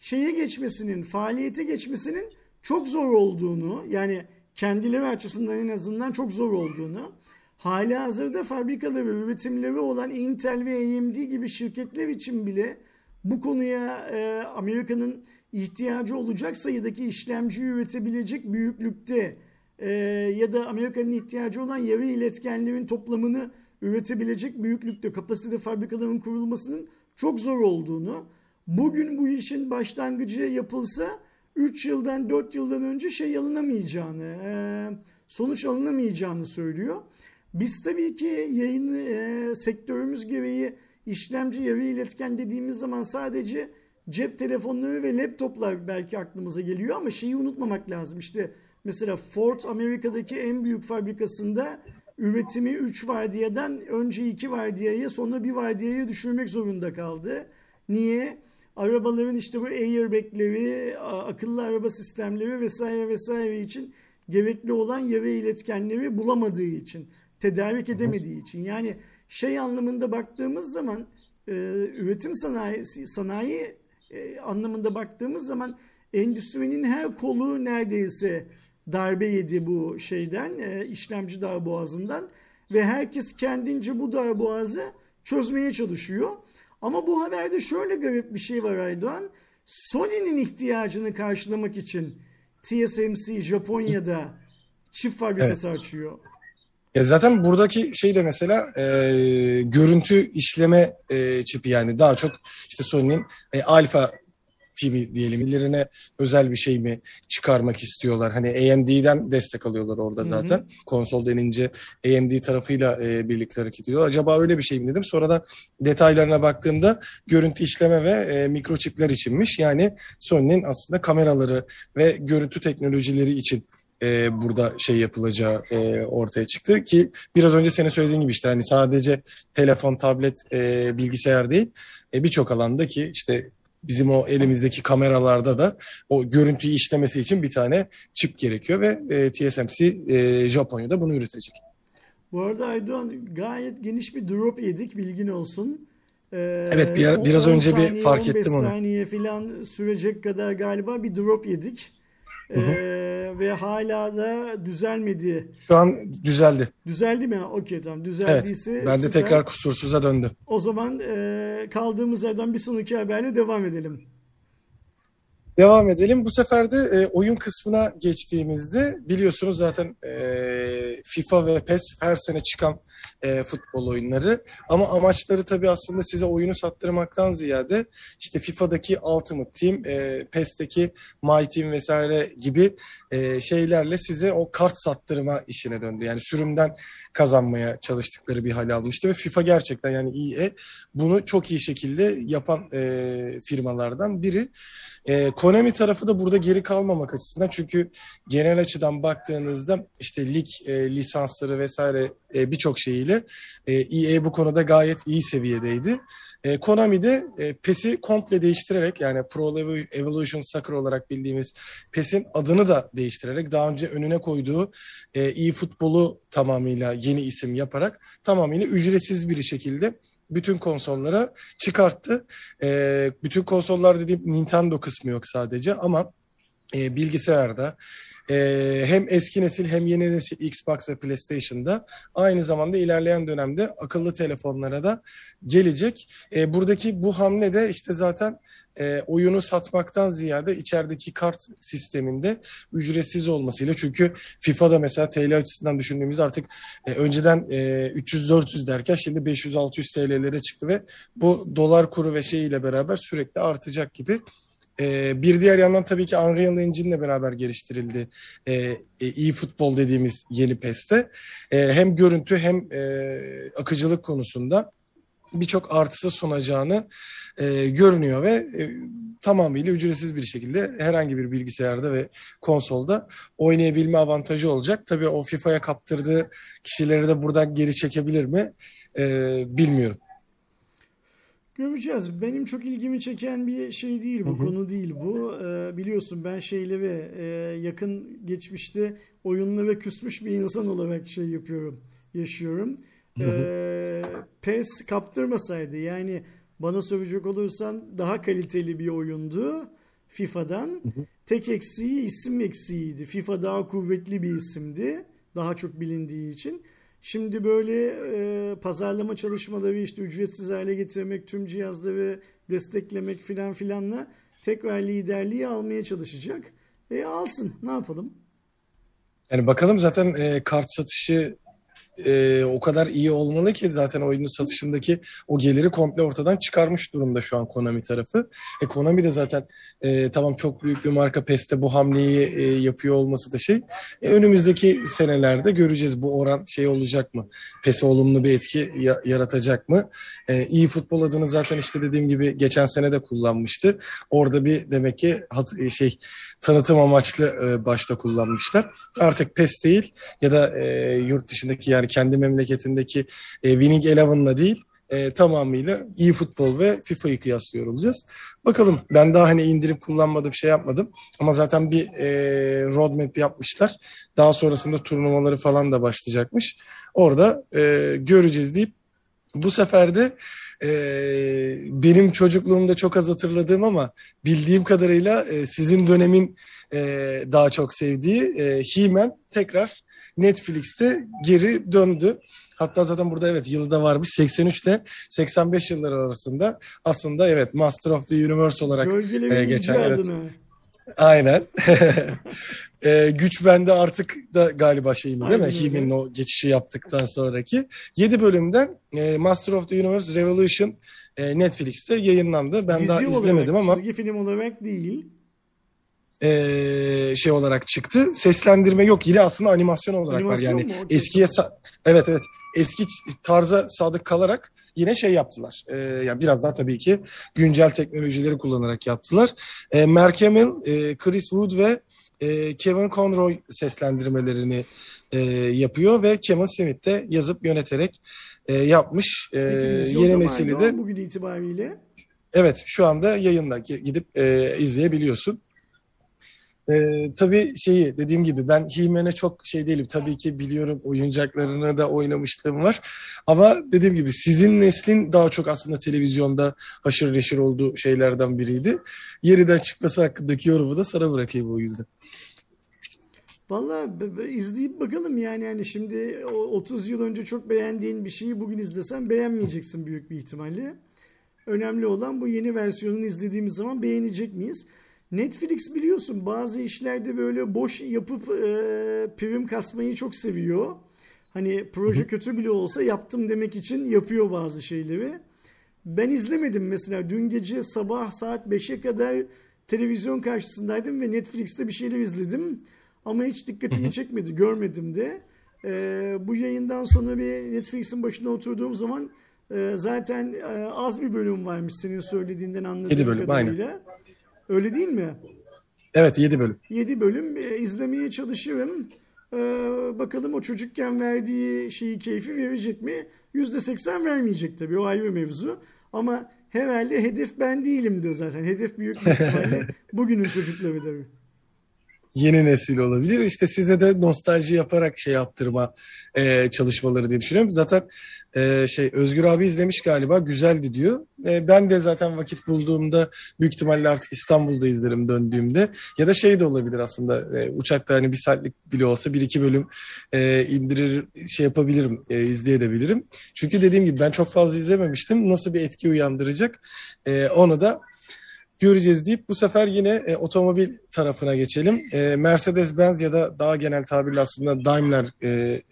şeye geçmesinin, faaliyete geçmesinin çok zor olduğunu, yani kendileri açısından en azından çok zor olduğunu, hali hazırda fabrikaları, üretimleri olan Intel ve AMD gibi şirketler için bile bu konuya e, Amerika'nın ihtiyacı olacak sayıdaki işlemci üretebilecek büyüklükte e, ya da Amerika'nın ihtiyacı olan yarı iletkenlerin toplamını üretebilecek büyüklükte kapasite fabrikaların kurulmasının çok zor olduğunu, bugün bu işin başlangıcı yapılsa 3 yıldan 4 yıldan önce şey alınamayacağını, e, sonuç alınamayacağını söylüyor. Biz tabii ki yayın e, sektörümüz gereği işlemci yarı iletken dediğimiz zaman sadece cep telefonları ve laptoplar belki aklımıza geliyor ama şeyi unutmamak lazım. İşte mesela Ford Amerika'daki en büyük fabrikasında üretimi 3 vardiyadan önce 2 vardiyaya sonra 1 vardiyaya düşürmek zorunda kaldı. Niye? Arabaların işte bu airbagleri, akıllı araba sistemleri vesaire vesaire için gerekli olan yara iletkenleri bulamadığı için, tedarik edemediği için. Yani şey anlamında baktığımız zaman e, üretim sanayisi, sanayi e, anlamında baktığımız zaman endüstrinin her kolu neredeyse darbe yedi bu şeyden, e, işlemci darboğazından ve herkes kendince bu darboğazı çözmeye çalışıyor. Ama bu haberde şöyle garip bir şey var Aydoğan. Sony'nin ihtiyacını karşılamak için TSMC Japonya'da çift fabrikası evet. açıyor. Ya zaten buradaki şey de mesela e, görüntü işleme e, çipi yani daha çok işte Sony'nin e, alfa TV diyelim. Birilerine özel bir şey mi çıkarmak istiyorlar? Hani AMD'den destek alıyorlar orada zaten. Hı hı. Konsol denince AMD tarafıyla e, birlikte hareket ediyor. Acaba öyle bir şey mi dedim. Sonradan detaylarına baktığımda görüntü işleme ve e, mikroçipler içinmiş. Yani Sony'nin aslında kameraları ve görüntü teknolojileri için e, burada şey yapılacağı e, ortaya çıktı ki biraz önce senin söylediğin gibi işte hani sadece telefon, tablet, e, bilgisayar değil e, birçok alanda ki işte bizim o elimizdeki kameralarda da o görüntüyü işlemesi için bir tane çip gerekiyor ve e, TSMC e, Japonya'da bunu üretecek. Bu arada Aydoğan gayet geniş bir drop yedik bilgin olsun. Ee, evet bir, biraz önce saniye, bir fark ettim onu. 15 saniye falan sürecek kadar galiba bir drop yedik. Ee, ve hala da düzelmedi. Şu an düzeldi. Düzeldi mi? Okey tamam. Düzeldiyse evet, Ben de süper. tekrar kusursuza döndüm. O zaman e, kaldığımız yerden bir sonraki haberle devam edelim. Devam edelim. Bu sefer de e, oyun kısmına geçtiğimizde biliyorsunuz zaten e, FIFA ve PES her sene çıkan e, futbol oyunları. Ama amaçları tabii aslında size oyunu sattırmaktan ziyade işte FIFA'daki Ultimate Team, e, PES'teki My Team vesaire gibi e, şeylerle size o kart sattırma işine döndü. Yani sürümden kazanmaya çalıştıkları bir hal almıştı ve FIFA gerçekten yani EA bunu çok iyi şekilde yapan e, firmalardan biri. E, Konami tarafı da burada geri kalmamak açısından çünkü genel açıdan baktığınızda işte lig e, lisansları vesaire e, birçok şeyiyle e, EA bu konuda gayet iyi seviyedeydi. E, Konami de e, PES'i komple değiştirerek yani Pro Evolution Soccer olarak bildiğimiz PES'in adını da değiştirerek daha önce önüne koyduğu e, iyi futbolu tamamıyla yeni isim yaparak tamamıyla ücretsiz bir şekilde bütün konsollara çıkarttı. E, bütün konsollar dediğim Nintendo kısmı yok sadece ama e, bilgisayarda e, hem eski nesil hem yeni nesil Xbox ve PlayStation'da aynı zamanda ilerleyen dönemde akıllı telefonlara da gelecek. E, buradaki bu hamle de işte zaten e, oyunu satmaktan ziyade içerideki kart sisteminde ücretsiz olmasıyla çünkü FIFA'da mesela TL açısından düşündüğümüzde artık e, önceden e, 300-400 derken şimdi 500-600 TL'lere çıktı ve bu dolar kuru ve şey ile beraber sürekli artacak gibi. E, bir diğer yandan tabii ki Unreal Engine ile beraber geliştirildi. E, e, iyi futbol dediğimiz yeni PES'te. E, hem görüntü hem e, akıcılık konusunda birçok artısı sunacağını e, görünüyor ve e, tamamıyla ücretsiz bir şekilde herhangi bir bilgisayarda ve konsolda oynayabilme avantajı olacak. Tabii o FIFA'ya kaptırdığı kişileri de buradan geri çekebilir mi e, bilmiyorum. Göreceğiz. Benim çok ilgimi çeken bir şey değil bu, hı hı. konu değil bu. Ee, biliyorsun ben şeyleri e, yakın geçmişte oyunlara küsmüş bir insan olarak şey yapıyorum, yaşıyorum. Ee, PES kaptırmasaydı yani bana soracak olursan daha kaliteli bir oyundu FIFA'dan. Tek eksiği isim eksiğiydi. FIFA daha kuvvetli bir isimdi. Daha çok bilindiği için. Şimdi böyle e, pazarlama çalışmaları işte ücretsiz hale getirmek, tüm cihazları desteklemek filan filanla tekrar liderliği almaya çalışacak. E alsın ne yapalım? Yani bakalım zaten e, kart satışı e, o kadar iyi olmalı ki zaten oyunun satışındaki o geliri komple ortadan çıkarmış durumda şu an Konami tarafı. E, Konami de zaten e, tamam çok büyük bir marka PES'te bu hamleyi e, yapıyor olması da şey. E, önümüzdeki senelerde göreceğiz bu oran şey olacak mı? PES'e olumlu bir etki ya, yaratacak mı? E, iyi futbol adını zaten işte dediğim gibi geçen sene de kullanmıştı. Orada bir demek ki hat, e, şey tanıtım amaçlı e, başta kullanmışlar. Artık PES değil ya da e, yurt dışındaki yani kendi memleketindeki e, Winning Eleven'la değil e, tamamıyla iyi futbol ve FIFA'yı kıyaslıyor olacağız. Bakalım ben daha hani indirip kullanmadım şey yapmadım ama zaten bir e, roadmap yapmışlar. Daha sonrasında turnuvaları falan da başlayacakmış. Orada e, göreceğiz deyip bu sefer de e, benim çocukluğumda çok az hatırladığım ama bildiğim kadarıyla e, sizin dönemin e, daha çok sevdiği e, He-Man tekrar Netflix'te geri döndü. Hatta zaten burada evet yılda varmış 83 ile 85 yılları arasında aslında evet Master of the Universe olarak e, geçen, evet. aynen *laughs* e, güç bende artık da galiba şeyini değil mi? Aynen. He-Man'in o geçişi yaptıktan sonraki 7 bölümden e, Master of the Universe Revolution e, Netflix'te yayınlandı. Ben Dizi daha olarak, izlemedim ama çizgi film olarak değil. e, şey olarak çıktı. Seslendirme yok. Yine aslında animasyon olarak Animasyon var. Yani mu? Eskiye evet evet eski tarza sadık kalarak yine şey yaptılar. E, yani biraz daha tabii ki güncel teknolojileri kullanarak yaptılar. E, Mark Hamill, e, Chris Wood ve e, Kevin Conroy seslendirmelerini e, yapıyor ve Kevin Smith de yazıp yöneterek e, yapmış. E, yeni nesili de bugün itibariyle. Evet, şu anda yayında Gi- gidip e, izleyebiliyorsun. E, tabii şeyi dediğim gibi ben He-Man'e çok şey değilim. Tabii ki biliyorum oyuncaklarını da oynamışlığım var. Ama dediğim gibi sizin neslin daha çok aslında televizyonda haşır neşir olduğu şeylerden biriydi. Yeniden çıkması hakkındaki yorumu da sana bırakayım o yüzden. Valla izleyip bakalım yani yani şimdi o 30 yıl önce çok beğendiğin bir şeyi bugün izlesen beğenmeyeceksin büyük bir ihtimalle. Önemli olan bu yeni versiyonunu izlediğimiz zaman beğenecek miyiz? Netflix biliyorsun bazı işlerde böyle boş yapıp e, prim kasmayı çok seviyor. Hani proje kötü bile olsa yaptım demek için yapıyor bazı şeyleri. Ben izlemedim mesela dün gece sabah saat 5'e kadar televizyon karşısındaydım ve Netflix'te bir şeyler izledim. Ama hiç dikkatimi çekmedi, görmedim de. Ee, bu yayından sonra bir Netflix'in başına oturduğum zaman e, zaten e, az bir bölüm varmış senin söylediğinden anladığım bölüm, kadarıyla. Öyle değil mi? Evet 7 bölüm. 7 bölüm e, izlemeye çalışırım. Ee, bakalım o çocukken verdiği şeyi keyfi verecek mi? %80 vermeyecek tabii o ayrı mevzu. Ama herhalde hedef ben değilimdir zaten. Hedef büyük bir ihtimalle *laughs* bugünün çocukları tabii. Yeni nesil olabilir. İşte size de nostalji yaparak şey yaptırma e, çalışmaları diye düşünüyorum. Zaten e, şey Özgür abi izlemiş galiba güzeldi diyor. E, ben de zaten vakit bulduğumda büyük ihtimalle artık İstanbul'da izlerim döndüğümde. Ya da şey de olabilir aslında e, uçakta hani bir saatlik bile olsa bir iki bölüm e, indirir şey yapabilirim e, izleyebilirim. Çünkü dediğim gibi ben çok fazla izlememiştim. Nasıl bir etki uyandıracak e, onu da göreceğiz deyip bu sefer yine e, otomobil tarafına geçelim. E, Mercedes-Benz ya da daha genel tabirle aslında Daimler e,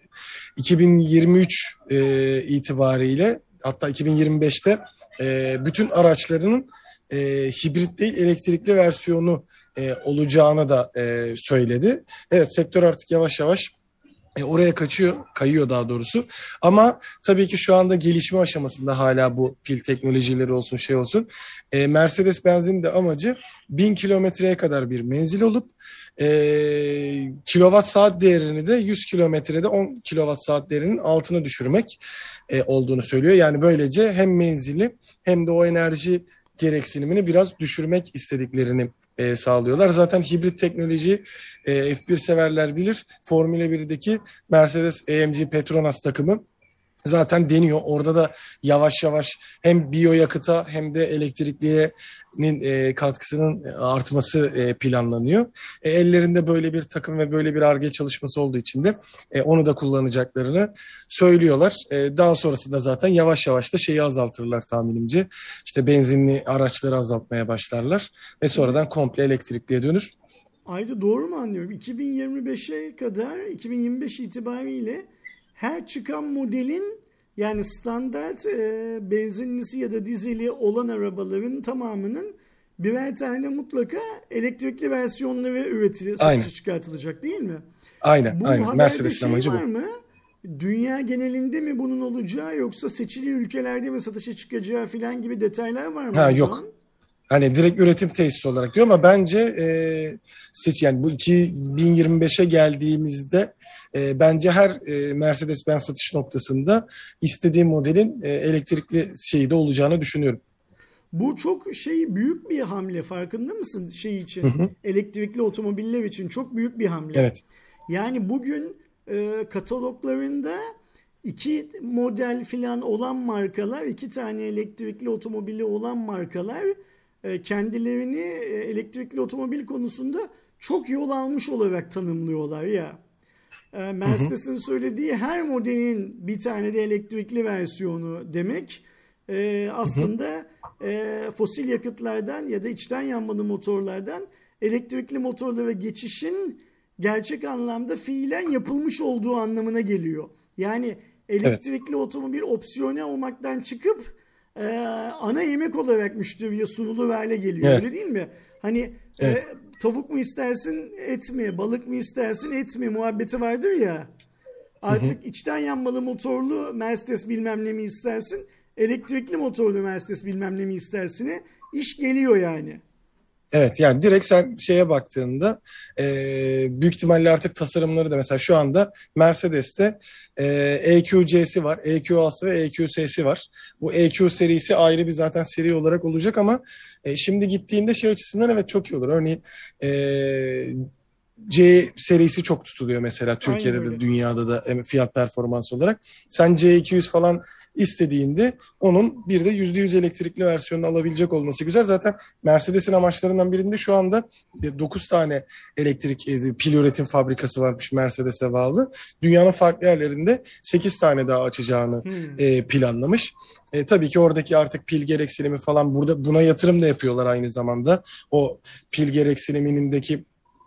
2023 e, itibariyle hatta 2025'te e, bütün araçlarının e, hibrit değil elektrikli versiyonu e, olacağını da e, söyledi. Evet sektör artık yavaş yavaş e, oraya kaçıyor, kayıyor daha doğrusu. Ama tabii ki şu anda gelişme aşamasında hala bu pil teknolojileri olsun şey olsun. E, Mercedes-Benz'in de amacı 1000 kilometreye kadar bir menzil olup e, kilowatt saat değerini de 100 kilometrede 10 kilowatt saat değerinin altına düşürmek e, olduğunu söylüyor. Yani böylece hem menzili hem de o enerji gereksinimini biraz düşürmek istediklerini e, sağlıyorlar. Zaten hibrit teknoloji e, F1 severler bilir. Formula 1'deki Mercedes AMG Petronas takımı zaten deniyor. Orada da yavaş yavaş hem biyoyakıta hem de elektrikliğinin e, katkısının artması e, planlanıyor. E, ellerinde böyle bir takım ve böyle bir ARGE çalışması olduğu için de e, onu da kullanacaklarını söylüyorlar. E, daha sonrasında zaten yavaş yavaş da şeyi azaltırlar tahminimce. İşte benzinli araçları azaltmaya başlarlar ve sonradan komple elektrikliye dönür. Ayda doğru mu anlıyorum? 2025'e kadar 2025 itibariyle her çıkan modelin yani standart e, benzinlisi ya da dizeli olan arabaların tamamının birer tane mutlaka elektrikli versiyonları üretili, Aynen. satışa çıkartılacak değil mi? Aynen, Bu aynen. Mercedes'in şey amacı bu. var mı? Dünya genelinde mi bunun olacağı yoksa seçili ülkelerde mi satışa çıkacağı falan gibi detaylar var mı? Ha, yok. an? Hani direkt üretim tesisi olarak diyor ama bence e, seç yani bu 2025'e geldiğimizde e, bence her e, Mercedes-Benz satış noktasında istediğim modelin e, elektrikli şeyi de olacağını düşünüyorum. Bu çok şey büyük bir hamle farkında mısın şey için? Elektrikli otomobiller için çok büyük bir hamle. Evet. Yani bugün e, kataloglarında iki model filan olan markalar, iki tane elektrikli otomobili olan markalar e, kendilerini e, elektrikli otomobil konusunda çok yol almış olarak tanımlıyorlar ya. E, Mercedes'in söylediği her modelin bir tane de elektrikli versiyonu demek e, aslında e, fosil yakıtlardan ya da içten yanmalı motorlardan elektrikli motorlara geçişin gerçek anlamda fiilen yapılmış olduğu anlamına geliyor. Yani elektrikli otomobil opsiyonel olmaktan çıkıp e, ana yemek olarak müşteriye sunulur hale geliyor. Evet. Öyle değil mi? Hani Evet. e, tavuk mu istersin et mi, balık mı istersin et mi muhabbeti vardır ya. Artık içten yanmalı motorlu Mercedes bilmem ne mi istersin, elektrikli motorlu Mercedes bilmem ne mi istersine iş geliyor yani. Evet yani direkt sen şeye baktığında e, büyük ihtimalle artık tasarımları da mesela şu anda Mercedes'te e, EQC'si var, EQA'sı ve EQS'si var. Bu EQ serisi ayrı bir zaten seri olarak olacak ama e, şimdi gittiğinde şey açısından evet çok iyi olur. Örneğin e, C serisi çok tutuluyor mesela Türkiye'de de dünyada da fiyat performans olarak. Sen C200 falan istediğinde onun bir de %100 elektrikli versiyonunu alabilecek olması güzel. Zaten Mercedes'in amaçlarından birinde şu anda 9 tane elektrik e, pil üretim fabrikası varmış Mercedes'e bağlı. Dünyanın farklı yerlerinde 8 tane daha açacağını Hmm. e, planlamış. E, tabii ki oradaki artık pil gereksinimi falan burada buna yatırım da yapıyorlar aynı zamanda. O pil gereksinimindeki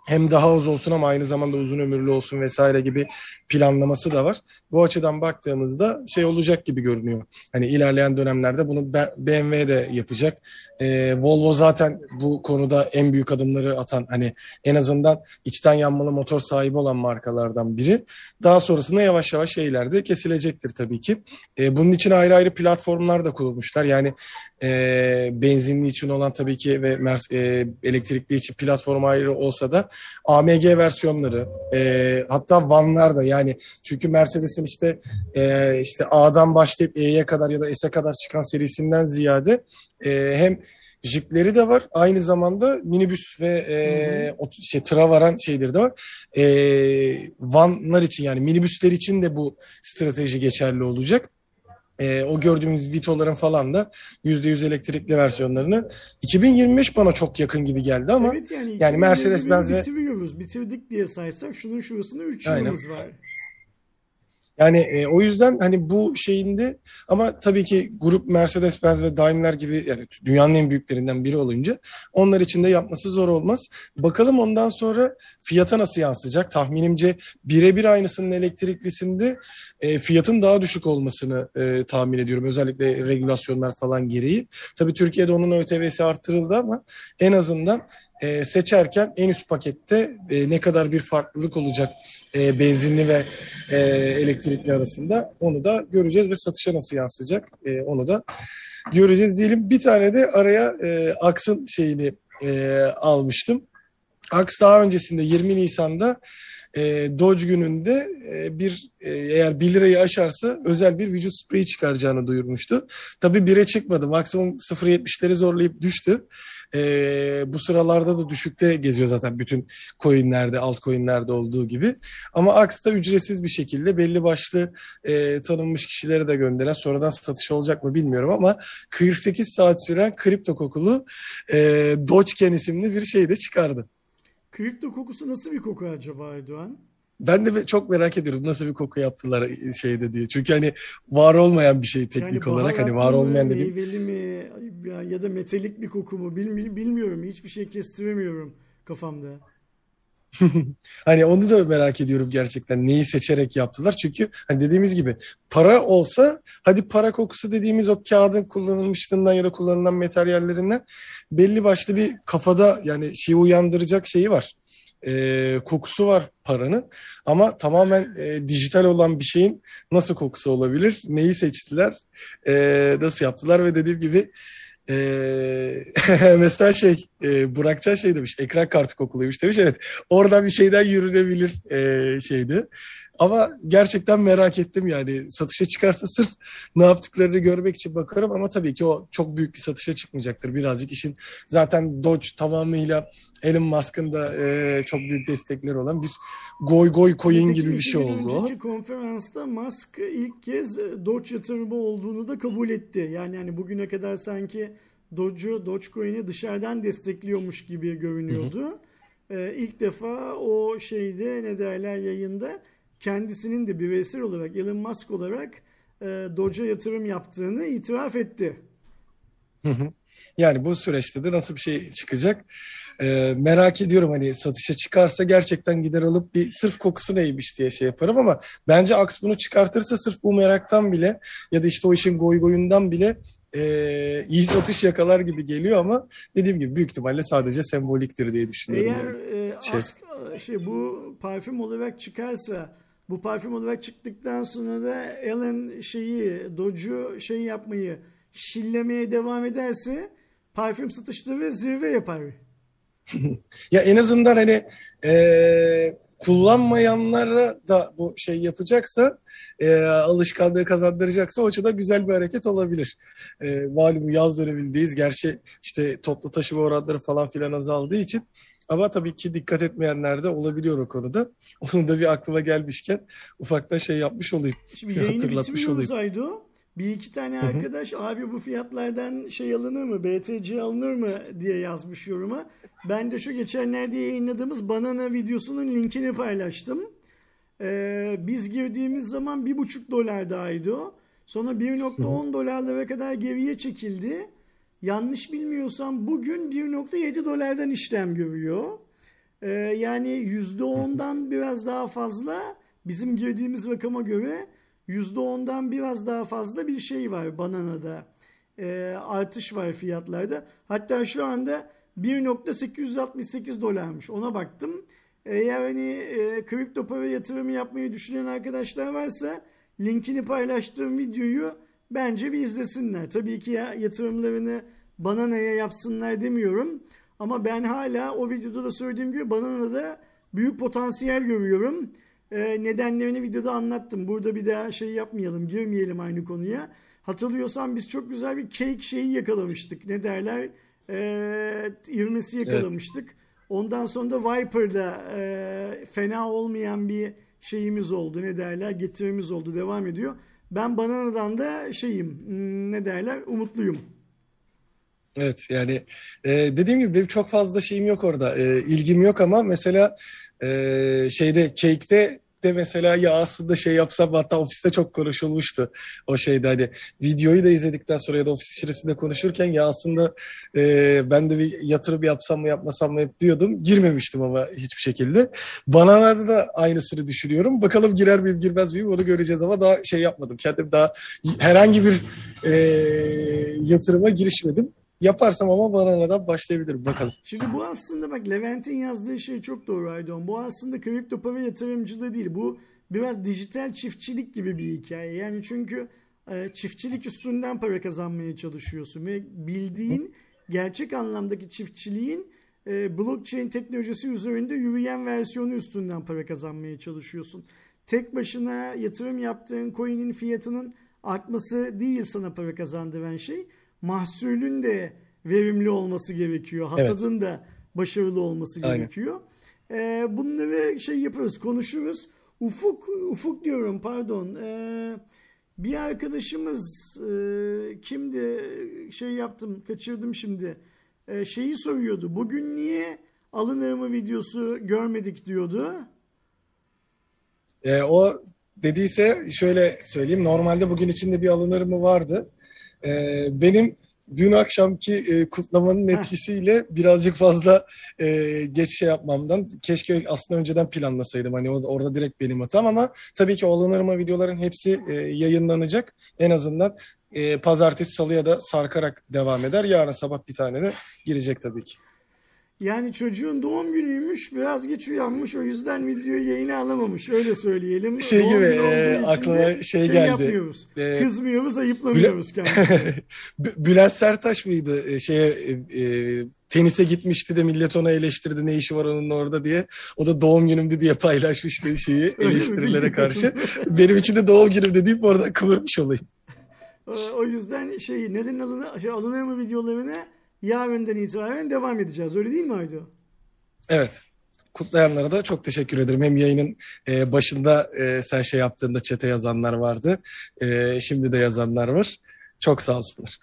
hem daha az olsun ama aynı zamanda uzun ömürlü olsun vesaire gibi planlaması da var. Bu açıdan baktığımızda şey olacak gibi görünüyor. Hani ilerleyen dönemlerde bunu BMW de yapacak. Ee, Volvo zaten bu konuda en büyük adımları atan hani en azından içten yanmalı motor sahibi olan markalardan biri. Daha sonrasında yavaş yavaş şeyler de kesilecektir tabii ki. Ee, bunun için ayrı ayrı platformlar da kurulmuşlar. Yani e, benzinli için olan tabii ki ve e, elektrikli için platform ayrı olsa da AMG versiyonları e, hatta vanlar da yani çünkü Mercedes'in işte e, işte A'dan başlayıp E'ye kadar ya da S'e kadar çıkan serisinden ziyade e, hem jipleri de var aynı zamanda minibüs ve e, o, şey tıra varan şeyleri de var. E, vanlar için yani minibüsler için de bu strateji geçerli olacak. E, o gördüğümüz Vito'ların falan da %100 elektrikli versiyonlarını 2025 bana çok yakın gibi geldi ama evet yani, yani Mercedes-Benz ve- bitiriyoruz. Bitirdik diye saysak şunun şurasında 3 Aynen. yılımız var. Yani e, o yüzden hani bu şeyinde ama tabii ki grup Mercedes-Benz ve Daimler gibi yani dünyanın en büyüklerinden biri olunca onlar için de yapması zor olmaz. Bakalım ondan sonra fiyata nasıl yansıyacak? Tahminimce birebir aynısının elektriklisinde e, fiyatın daha düşük olmasını e, tahmin ediyorum. Özellikle regülasyonlar falan gereği. Tabii Türkiye'de onun ÖTV'si arttırıldı ama en azından e, seçerken en üst pakette e, ne kadar bir farklılık olacak e, benzinli ve e, elektrikli arasında onu da göreceğiz ve satışa nasıl yansıyacak e, onu da göreceğiz diyelim. Bir tane de araya e, Aks'ın şeyini e, almıştım. Aks daha öncesinde 20 Nisan'da e, Doge gününde e, bir e, eğer 1 lirayı aşarsa özel bir vücut spreyi çıkaracağını duyurmuştu. Tabii 1'e çıkmadı. Maksimum 0.70'leri zorlayıp düştü. E, bu sıralarda da düşükte geziyor zaten bütün coinlerde, altcoinlerde olduğu gibi. Ama da ücretsiz bir şekilde belli başlı e, tanınmış kişilere de gönderen sonradan satış olacak mı bilmiyorum ama 48 saat süren kripto kokulu e, Dogecoin isimli bir şey de çıkardı. Kripto kokusu nasıl bir koku acaba Erdoğan? Ben de çok merak ediyorum nasıl bir koku yaptılar şeyde diye. Çünkü hani var olmayan bir şey teknik Yani olarak hani var baharatlı mı, olmayan dediğim. meyveli mi ya, da metalik bir koku mu Bilmi- bilmiyorum. Hiçbir şey kestiremiyorum kafamda. *laughs* Hani onu da merak ediyorum gerçekten neyi seçerek yaptılar. Çünkü hani dediğimiz gibi para olsa hadi para kokusu dediğimiz o kağıdın kullanılmışlığından ya da kullanılan materyallerinden belli başlı bir kafada yani şey uyandıracak şeyi var. Ee, kokusu var paranın ama tamamen e, dijital olan bir şeyin nasıl kokusu olabilir? Neyi seçtiler? Ee, nasıl yaptılar ve dediğim gibi ee, *laughs* mesela şey e, Burakcan şey demiş ekran kartı kokuluymuş. demiş. Evet oradan bir şeyden yürünebilir e, şeydi Ama gerçekten merak ettim yani satışa çıkarsa sırf ne yaptıklarını görmek için bakarım ama tabii ki o çok büyük bir satışa çıkmayacaktır. Birazcık işin zaten Dodge tamamıyla Elon Musk'ın da e, çok büyük destekleri olan bir goy goy coin gibi bir şey oldu önceki konferansta Musk ilk kez e, Doge yatırımı olduğunu da kabul etti. Yani hani bugüne kadar sanki Doge'u, Dogecoin'i dışarıdan destekliyormuş gibi görünüyordu. Ee, ilk defa o şeyde ne derler yayında kendisinin de bireysel olarak Elon Musk olarak e, Doge'a yatırım yaptığını itiraf etti. Hı hı. Yani bu süreçte de nasıl bir şey çıkacak Ee, merak ediyorum hani satışa çıkarsa gerçekten gider alıp bir sırf kokusu neymiş diye şey yaparım ama bence Aks bunu çıkartırsa sırf bu meraktan bile ya da işte o işin goy goyundan bile e, iyi satış yakalar gibi geliyor ama dediğim gibi büyük ihtimalle sadece semboliktir diye düşünüyorum. Eğer yani. e, Şey. ask- şey bu parfüm olarak çıkarsa bu parfüm olarak çıktıktan sonra da Ellen şeyi Doge'u şey yapmayı şillemeye devam ederse parfüm satışları zirve yapar. *laughs* Ya en azından hani e, kullanmayanlara da bu şey yapacaksa e, alışkanlığı kazandıracaksa o açıdan güzel bir hareket olabilir. E, malum yaz dönemindeyiz. Gerçi işte toplu taşıma oranları falan filan azaldığı için ama tabii ki dikkat etmeyenler de olabiliyor o konuda. *laughs* Onun da bir aklıma gelmişken ufaktan şey yapmış olayım. Şimdi yayını olayım. Aydo. Bir iki tane arkadaş abi bu fiyatlardan şey alınır mı, BTC alınır mı diye yazmış yoruma. Ben de şu geçenlerde yayınladığımız Banana videosunun linkini paylaştım. Ee, biz girdiğimiz zaman bir buçuk dolardaydı o. Sonra 1.10 dolarlara kadar geriye çekildi. Yanlış bilmiyorsam bugün 1.7 dolardan işlem görüyor. Ee, yani %10'dan biraz daha fazla bizim girdiğimiz rakama göre %10'dan biraz daha fazla bir şey var Banana'da. Ee, artış var fiyatlarda. Hatta şu anda 1.868 dolarmış. Ona baktım. Eğer hani e, kripto para yatırımı yapmayı düşünen arkadaşlar varsa linkini paylaştığım videoyu bence bir izlesinler. Tabii ki ya yatırımlarını Banana'ya yapsınlar demiyorum. Ama ben hala o videoda da söylediğim gibi Banana'da büyük potansiyel görüyorum. Ee, nedenlerini videoda anlattım. Burada bir daha şey yapmayalım, girmeyelim aynı konuya. Hatırlıyorsan biz çok güzel bir cake şeyi yakalamıştık. Ne derler? Ee, ivmesi yakalamıştık. Ondan sonra da Viper'da e, fena olmayan bir şeyimiz oldu. Ne derler? Getirimiz oldu. Devam ediyor. Ben Banana'dan da şeyim, hmm, ne derler? Umutluyum. Evet yani e, dediğim gibi benim çok fazla şeyim yok orada. E, ilgim yok ama mesela e, şeyde Cake'de de mesela ya aslında şey yapsam hatta ofiste çok konuşulmuştu o şeyde hani videoyu da izledikten sonra ya da ofis içerisinde konuşurken ya aslında e, ben de bir yatırım yapsam mı yapmasam mı hep diyordum. Girmemiştim ama hiçbir şekilde. Banana'da da aynısını düşünüyorum. Bakalım girer miyim girmez miyim onu göreceğiz ama daha şey yapmadım. Kendim daha herhangi bir e, yatırıma girişmedim. Yaparsam ama Banana'dan başlayabilirim bakalım. Şimdi bu aslında bak Levent'in yazdığı şey çok doğru Aydon. Bu aslında kripto para yatırımcılığı değil. Bu biraz dijital çiftçilik gibi bir hikaye. Yani çünkü e, çiftçilik üstünden para kazanmaya çalışıyorsun ve bildiğin gerçek anlamdaki çiftçiliğin e, blockchain teknolojisi üzerinde yürüyen versiyonu üstünden para kazanmaya çalışıyorsun. Tek başına yatırım yaptığın coin'in fiyatının artması değil sana para kazandıran şey mahsulün de verimli olması gerekiyor. Hasadın da başarılı olması Aynen. gerekiyor. Ee, bunları şey yapıyoruz, konuşuruz. Ufuk, Ufuk diyorum pardon. Ee, bir arkadaşımız e, kimdi şey yaptım, kaçırdım şimdi. Ee, şeyi soruyordu. Bugün niye alınır mı videosu görmedik diyordu. E, o dediyse şöyle söyleyeyim. Normalde bugün içinde bir alınır mı vardı. E, benim dün akşamki e, kutlamanın etkisiyle birazcık fazla e, geç şey yapmamdan keşke aslında önceden planlasaydım. Hani orada direkt benim hatam ama tabii ki o alınır mı videoların hepsi e, yayınlanacak. En azından e, pazartesi salıya da sarkarak devam eder. Yarın sabah bir tane de girecek tabii ki. Yani çocuğun doğum günüymüş, biraz geç uyanmış, o yüzden videoyu yayına alamamış. Öyle söyleyelim. *laughs* Şey Doğum gibi, e, aklıma de şey geldi. yapmıyoruz. E, Kızmıyoruz, ayıplamıyoruz kendisini. *laughs* B- Bülent Sertaş mıydı? E, Şeye e, e, tenise gitmişti de millet ona eleştirdi ne işi var onun orada diye. O da doğum günümdü diye paylaşmıştı şeyi eleştirilere karşı. *laughs* Benim için de doğum günümdü deyip oradan kıvırmış olayım. O yüzden şey neden alını, şey, alınır mı videolarına yarından itibaren devam edeceğiz. Öyle değil mi Aydo? Evet. Kutlayanlara da çok teşekkür ederim. Hem yayının e, başında e, sen şey yaptığında çete yazanlar vardı. E, şimdi de yazanlar var. Çok sağ olsunlar.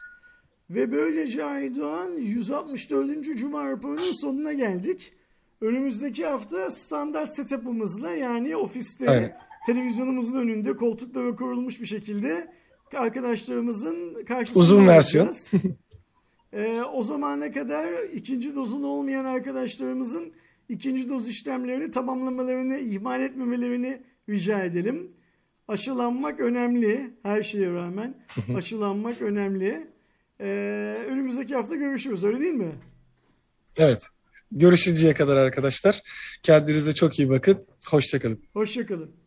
Ve böylece Aydoğan 164. Cuma raporunun sonuna geldik. Önümüzdeki hafta standart setup'ımızla yani ofiste Aynen. televizyonumuzun önünde koltuklara kurulmuş bir şekilde arkadaşlarımızın karşısında Uzun versiyon. Ee, o zamana kadar ikinci dozun olmayan arkadaşlarımızın ikinci doz işlemlerini tamamlamalarını ihmal etmemelerini rica edelim. Aşılanmak önemli her şeye rağmen. *laughs* Aşılanmak önemli. Ee, önümüzdeki hafta görüşürüz öyle değil mi? Evet. Görüşünceye kadar arkadaşlar. Kendinize çok iyi bakın. Hoşçakalın. Hoşçakalın.